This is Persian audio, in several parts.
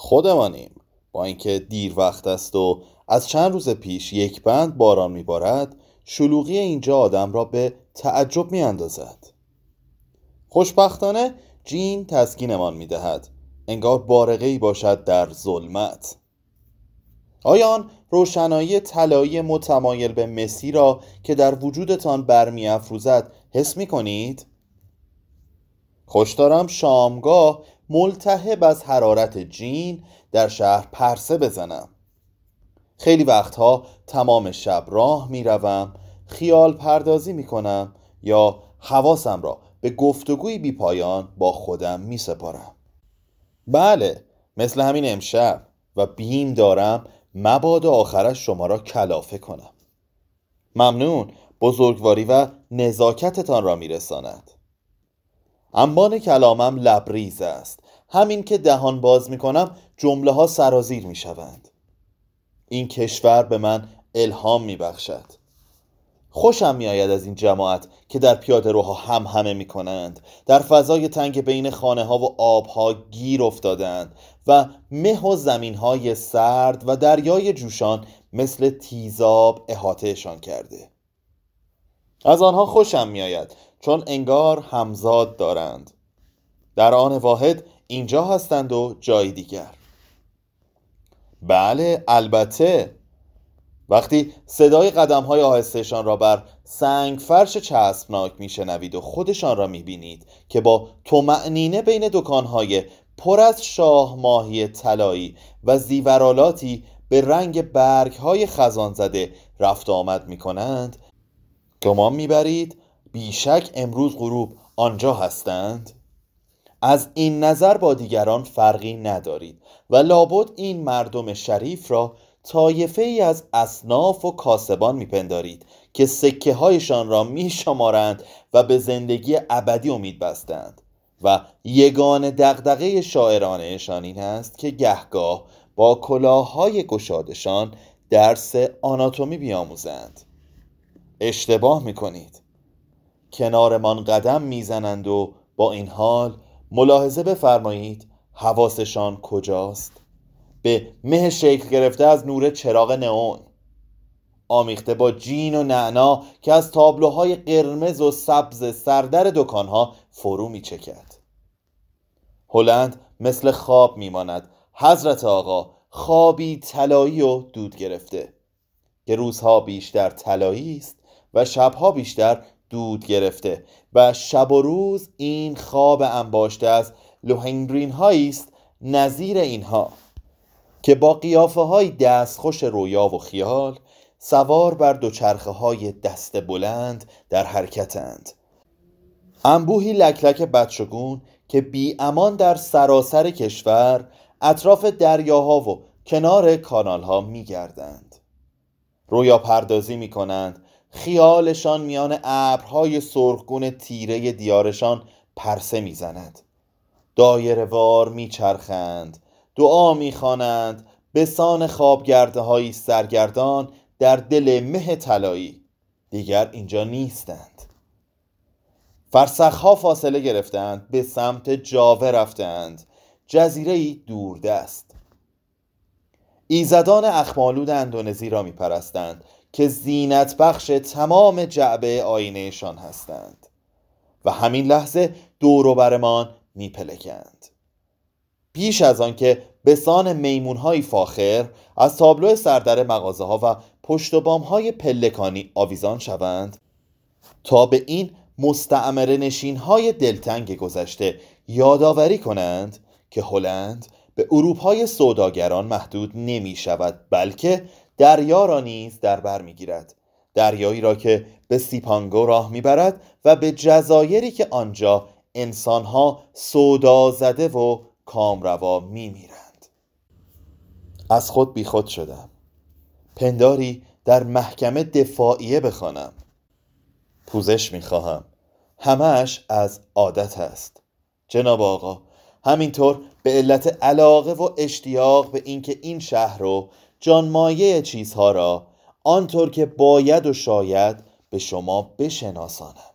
خودمانیم. با اینکه دیر وقت است و از چند روز پیش یک بند باران میبارد شلوغی اینجا آدم را به تعجب میاندازد. خوشبختانه جین تسکینمان می‌دهد. انگار بارقه ای باشد در ظلمت. آیان روشنایی طلایی متمایل به مسی را که در وجودتان برمیافروزد حس می کنید؟ خوش دارم شامگاه ملتهب از حرارت جین در شهر پرسه بزنم. خیلی وقتها تمام شب راه می روم خیال پردازی می کنم یا حواسم را به گفتگوی بی پایان با خودم می سپارم بله مثل همین امشب و بیم دارم مباد آخرش شما را کلافه کنم. ممنون بزرگواری و نزاکتتان را میرساند. انبان کلامم لبریز است. همین که دهان باز می کنم جمله ها سرازیر می شوند این کشور به من الهام می بخشد خوشم می آید از این جماعت که در پیاده روها هم همه می کنند در فضای تنگ بین خانه ها و آبها گیر افتادند و مه و زمین های سرد و دریای جوشان مثل تیزاب احاطهشان کرده. از آنها خوشم می آید چون انگار همزاد دارند. در آن واحد اینجا هستند و جای دیگر. بله البته. وقتی صدای قدم های آهستهشان را بر سنگ فرش چسبناک میشنوید و خودشان را می‌بینید که با تومعنینه بین دکانهای پر از شاه ماهی طلایی و زیورالاتی به رنگ برگ های خزان زده رفت آمد می کنند گمان می‌برید بیشک امروز غروب آنجا هستند؟ از این نظر با دیگران فرقی ندارید و لابد این مردم شریف را طایفه ای از اصناف و کاسبان میپندارید که سکه هایشان را میشمارند و به زندگی ابدی امید بستند. و یگان دغدغه شاعرانهشان این است که گهگاه با کلاههای گشادشان درس آناتومی بیاموزند. اشتباه می‌کنید. کنارمان قدم می‌زنند و با این حال ملاحظه بفرمایید حواسشان کجاست؟ به مه شکل گرفته از نور چراغ نئون. آمیخته با جین و نعنا که از تابلوهای قرمز و سبز سردر دکانها فرو می چکد. هلند مثل خواب میماند حضرت آقا خوابی طلایی و دود گرفته. که روزها بیشتر طلایی است و شبها بیشتر دود گرفته و شب و روز این خواب انباشته از لوهنگرین هایی است نظیر اینها که با قیافه های دستخوش رویا و خیال سوار بر دوچرخه های دست بلند در حرکتند. انبوهی لکلک بچگون که بی امان در سراسر کشور اطراف دریاها و کنار کانالها می گردند رویا پردازی می کنند خیالشان میان ابرهای سرخگون تیره دیارشان پرسه می‌زند. دایر وار میچرخند دعا می‌خوانند به سان خوابگرده های سرگردان در دل مه طلایی. دیگر اینجا نیستند. فرسخها فاصله گرفتند به سمت جاوه رفتند. جزیره ای دوردست. ایزدان اخمالود اندونزی را میپرستند. که زینت بخش تمام جعبه آینهشان هستند و همین لحظه دوروبرمان میپلکند. پیش از آنکه به سان فاخر از تابلو سردر مغازه ها و پشت و بام های پلکانی آویزان شوند تا به این مستعمره نشین های دلتنگ گذشته یادآوری کنند که هلند به اروپای سوداگران محدود نمی شود بلکه دریا را نیز در بر می‌گیرد. دریایی را که به سیپانگو راه می‌برد و به جزایری که آنجا انسانها سودا زده و کامروا میمیرند. از خود بیخود شدم. پنداری در محکمه دفاعیه بخوانم. پوزش می‌خواهم. همش از عادت است. جناب آقا همینطور به علت علاقه و اشتیاق به اینکه این شهر رو جانمایه چیزها را آنطور که باید و شاید به شما بشناسانم.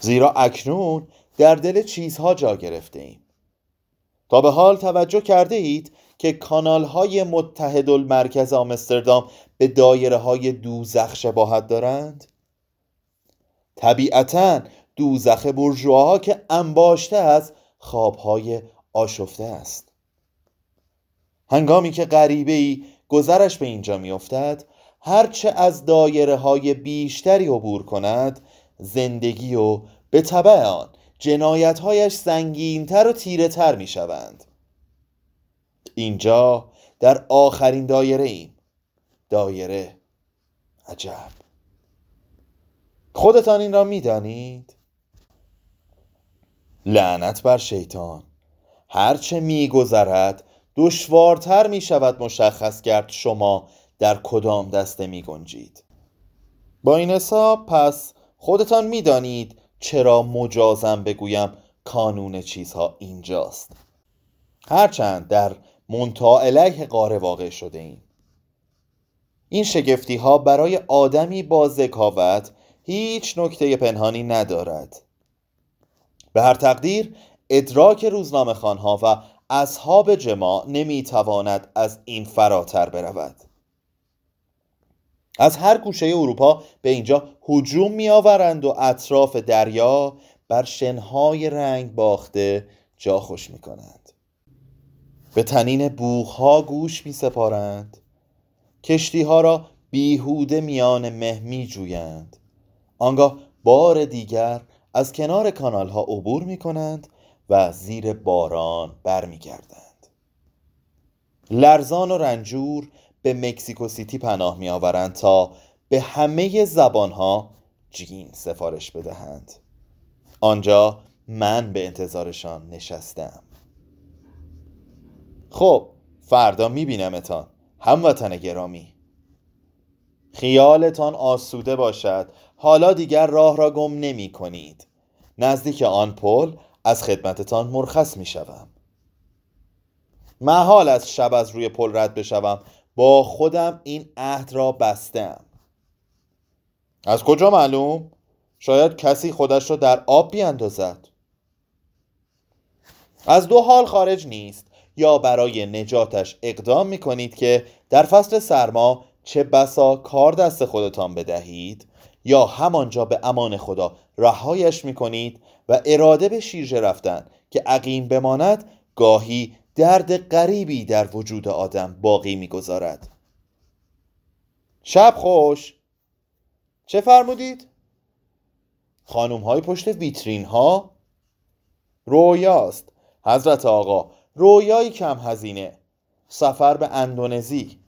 زیرا اکنون در دل چیزها جا گرفته ایم تا به حال توجه کرده اید که کانال های متحد المرکز آمستردام به دایره های دوزخ شباهت دارند؟ طبیعتا دوزخ برجوها که انباشته از خوابهای آشفته است. هنگامی که غریبه ای گذرش به اینجا میافتد هرچه از دایره های بیشتری عبور کند زندگی و به طبع آن جنایتهایش سنگینتر و تیره تر می شوند اینجا در آخرین دایره ایم. دایره عجب. خودتان این را می دانید؟ لعنت بر شیطان. هرچه می گذرد دشوارتر می شود مشخص کرد شما در کدام دسته می گنجید. با این حساب پس خودتان می دانید چرا مجازم بگویم کانون چیزها اینجاست. هرچند در منتا علیه قاره واقع شده این این شگفتی ها برای آدمی با ذکاوت هیچ نکته پنهانی ندارد. به هر تقدیر ادراک روزنامه خانها و اصحاب جماع نمی‌تواند از این فراتر برود. از هر گوشه اروپا به اینجا هجوم میآورند و اطراف دریا بر شنهای رنگ باخته جا خوش می کنند به تنین بوغها گوش می سپارند کشتی ها را بیهوده میان مه می جویند آنگاه بار دیگر از کنار کانال ها عبور می کنند و زیر باران برمیگردند. لرزان و رنجور به مکسیکو سیتی پناه می آورند تا به همه زبان ها جین سفارش بدهند. آنجا من به انتظارشان نشستم. خب فردا می بینمتان هموطن گرامی. خیالتان آسوده باشد حالا دیگر راه را گم نمی کنید نزدیک آن پل از خدمتتان مرخص می شوم محال از شب از روی پل رد بشوم. با خودم این عهد را بستم. از کجا معلوم؟ شاید کسی خودش را در آب بیاندازد از دو حال خارج نیست. یا برای نجاتش اقدام می کنید که در فصل سرما چه بسا کار دست خودتان بدهید یا همانجا به امان خدا رهایش می کنید و اراده به شیرجه رفتن که عقیم بماند گاهی درد غریبی در وجود آدم باقی می‌گذارد. شب خوش! چه فرمودید؟ خانوم های پشت ویترین ها رویاست. حضرت آقا رویایی کم هزینه. سفر به اندونزی.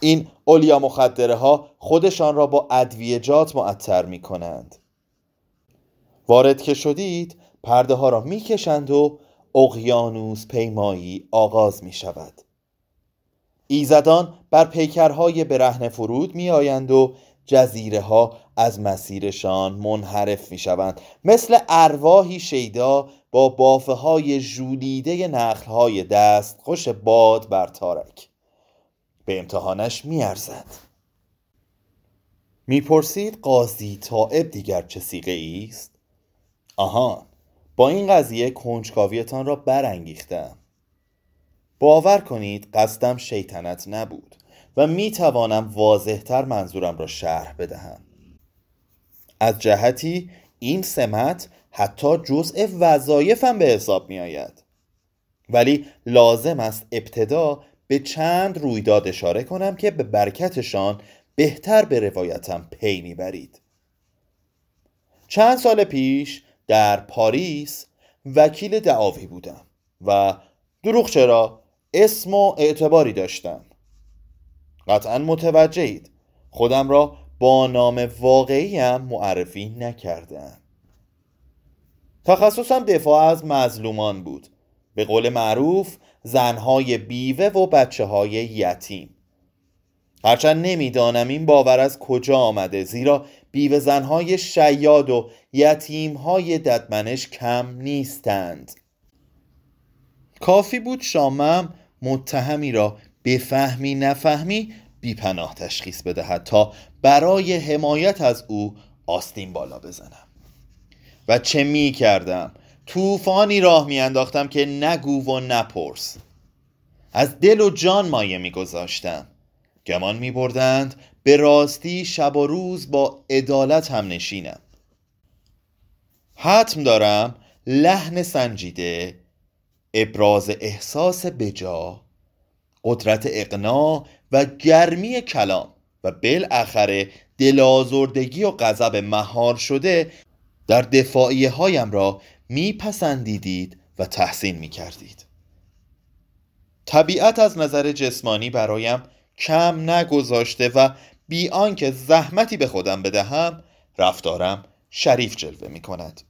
این اولیا مخدره ها خودشان را با ادویجات معطر می کنند وارد که شدید پرده ها را می کشند و اقیانوس پیمایی آغاز می شود ایزدان بر پیکرهای برهن فرود می آیند و جزیره ها از مسیرشان منحرف می شوند مثل ارواحی شیدا با بافه های جولیده نخل های دست خوش باد بر تارک. به امتحانش می ارزد می‌پرسید قاضی طائب دیگر چه سیغه است؟ آهان با این قضیه کنجکاویتان را برانگیختم. باور کنید قصدم شیطنت نبود و می توانم واضحتر منظورم را شرح بدهم. از جهتی این سمت حتی جزء وظایفم به حساب می آید. ولی لازم است ابتدا به چند رویداد اشاره کنم که به برکتشان بهتر به روایتم پی می‌برید چند سال پیش در پاریس وکیل دعاوی بودم و دروغ چرا اسم و اعتباری داشتم. قطعا متوجهید خودم را با نام واقعیم معرفی نکردم. تخصصم دفاع از مظلومان بود. به قول معروف زنهای بیوه و بچه های یتیم. هرچند نمی‌دانم این باور از کجا آمده زیرا بیوه زنهای شیاد و یتیمهای ددمنش کم نیستند. کافی بود شامم متهمی را بفهمی نفهمی بیپناه تشخیص بدهد تا برای حمایت از او آستین بالا بزنم. و چه می کردم طوفانی راه می انداختم که نگو و نپرس. از دل و جان مایه میگذاشتم. گمان می بردند به راستی شب و روز با عدالت هم نشینم. حتم دارم لحن سنجیده ابراز احساس بجا قدرت اقناع و گرمی کلام و بالاخره دلازردگی و غضب مهار شده در دفاعیه هایم را میپسندیدید و تحسین می‌کردید. طبیعت از نظر جسمانی برایم کم نگذاشته و بی آنکه زحمتی به خودم بدهم رفتارم شریف جلوه می کند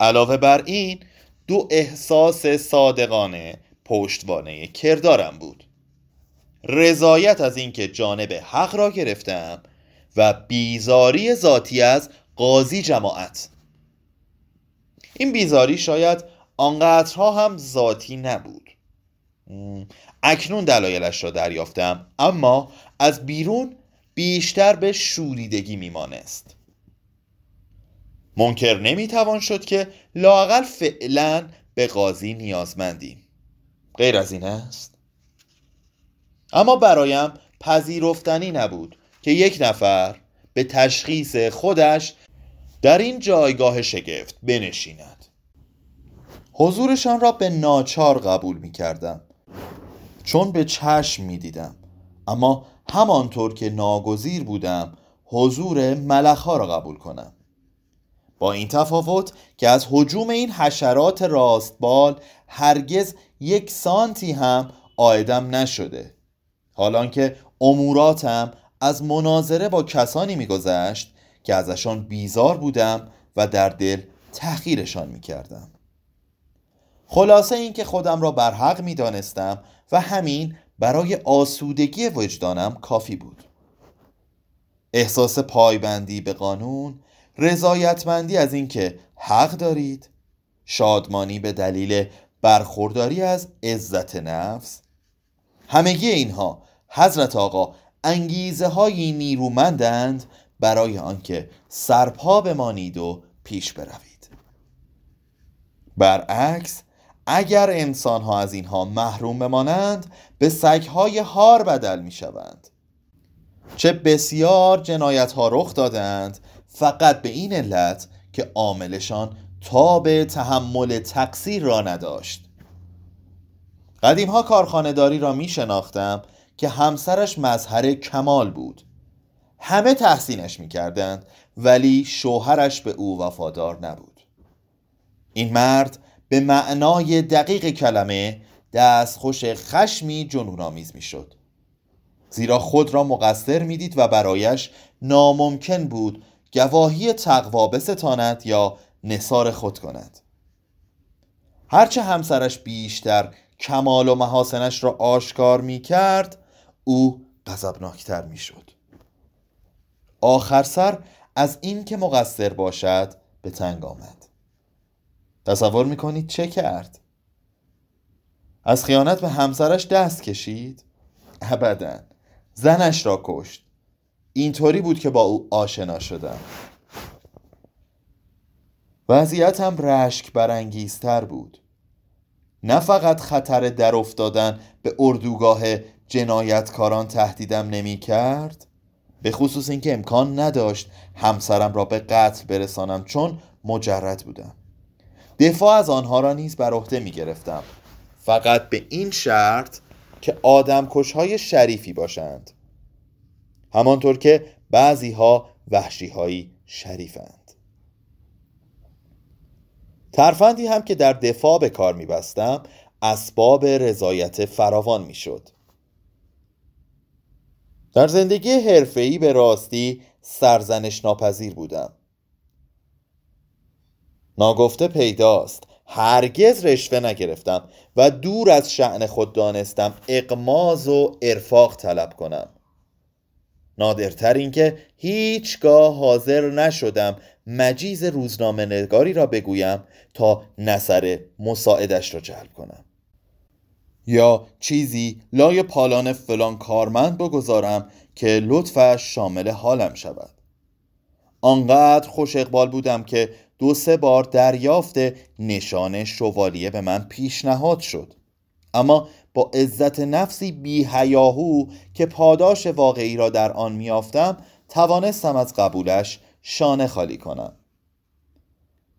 علاوه بر این دو احساس صادقانه پشتوانه کردارم بود. رضایت از اینکه جانب حق را گرفتم و بیزاری ذاتی از قاضی جماعت. این بیزاری شاید آنقدرها هم ذاتی نبود. اکنون دلایلش را دریافتم اما از بیرون بیشتر به شوریدگی میمانست. منکر نمی‌توان شد که لاقل فعلا به قاضی نیازمندیم غیر از این است. اما برایم پذیرفتنی نبود که یک نفر به تشخیص خودش در این جایگاه شگفت بنشیند. حضورشان را به ناچار قبول می کردم چون به چشم می دیدم اما همانطور که ناگزیر بودم حضور ملخها را قبول کنم. با این تفاوت که از حجوم این حشرات راستبال هرگز یک سانتی هم آیدم نشده. حالان که اموراتم از مناظره با کسانی میگذشت که ازشان بیزار بودم و در دل تحقیرشان می‌کردم. خلاصه اینکه خودم را بر حق می‌دانستم و همین برای آسودگی وجدانم کافی بود. احساس پایبندی به قانون رضایتمندی از اینکه حق دارید شادمانی به دلیل برخورداری از عزت نفس. همگی اینها حضرت آقا انگیزه های نیرومندند برای آنکه سرپا بمانید و پیش بروید. برعکس اگر انسان ها از اینها محروم بمانند به سگهای هار بدل می شوند چه بسیار جنایت ها رخ دادند فقط به این علت که عاملشان به تحمل تقصیر را نداشت. قدیم ها کارخانه داری را می شناختم که همسرش مظهر کمال بود. همه تحسینش می کردند ولی شوهرش به او وفادار نبود. این مرد به معنای دقیق کلمه خوش خشمی جنونآمیز می‌شد. زیرا خود را مقصر می‌دید و برایش ناممکن بود گواهی تقوا بستاند یا نصار خود کند. هرچه همسرش بیشتر کمال و محاسنش را آشکار می کرد او غضبناکتر می شد آخر سر از این که مقصر باشد به تنگ آمد. تصور می‌کنید چه کرد؟ از خیانت به همسرش دست کشید؟ ابدا. زنش را کشت. اینطوری بود که با او آشنا شدم. وضعیتم رشک برانگیزتر بود. نه فقط خطر در افتادن به اردوگاه جنایتکاران تهدیدم نمی کرد به خصوص اینکه امکان نداشت همسرم را به قتل برسانم چون مجرد بودم. دفاع از آنها را نیز بر عهده می گرفتم. فقط به این شرط که آدم های شریفی باشند. همانطور که بعضی ها وحشی هایی شریفند. ترفندی هم که در دفاع به کار می بستم اسباب رضایت فراوان می شد. در زندگی حرفه‌ای به راستی سرزنش ناپذیر بودم. ناگفته پیداست. هرگز رشوه نگرفتم و دور از شعن خود دانستم اقماز و ارفاق طلب کنم. نادرتر اینکه هیچگاه حاضر نشدم مجیز روزنامه نگاری را بگویم تا نظر مساعدش را جلب کنم. یا چیزی لای پالان فلان کارمند بگذارم که لطفش شامل حالم شود. آنقدر خوش اقبال بودم که دو سه بار دریافت نشان شوالیه به من پیشنهاد شد. اما با عزت نفسی بی هیاهو که پاداش واقعی را در آن میافتم توانستم از قبولش شانه خالی کنم.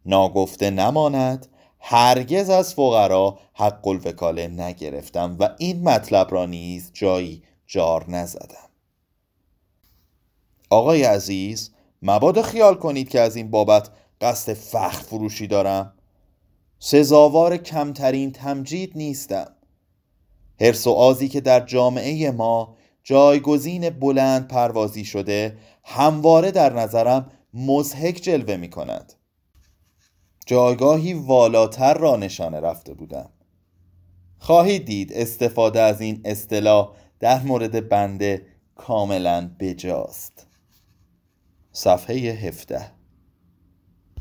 ناگفته نماند هرگز از فقرا حق الوکاله نگرفتم و این مطلب را نیز جایی جار نزدم. آقای عزیز مبادا خیال کنید که از این بابت قصد فخر فروشی دارم. سزاوار کمترین تمجید نیستم. حرس و آزی که در جامعه ما جایگزین بلند پروازی شده همواره در نظرم مزهک جلوه می کند جایگاهی والاتر را نشانه رفته بودم. خواهید دید استفاده از این اصطلاح در مورد بنده کاملا بجاست. صفحه 17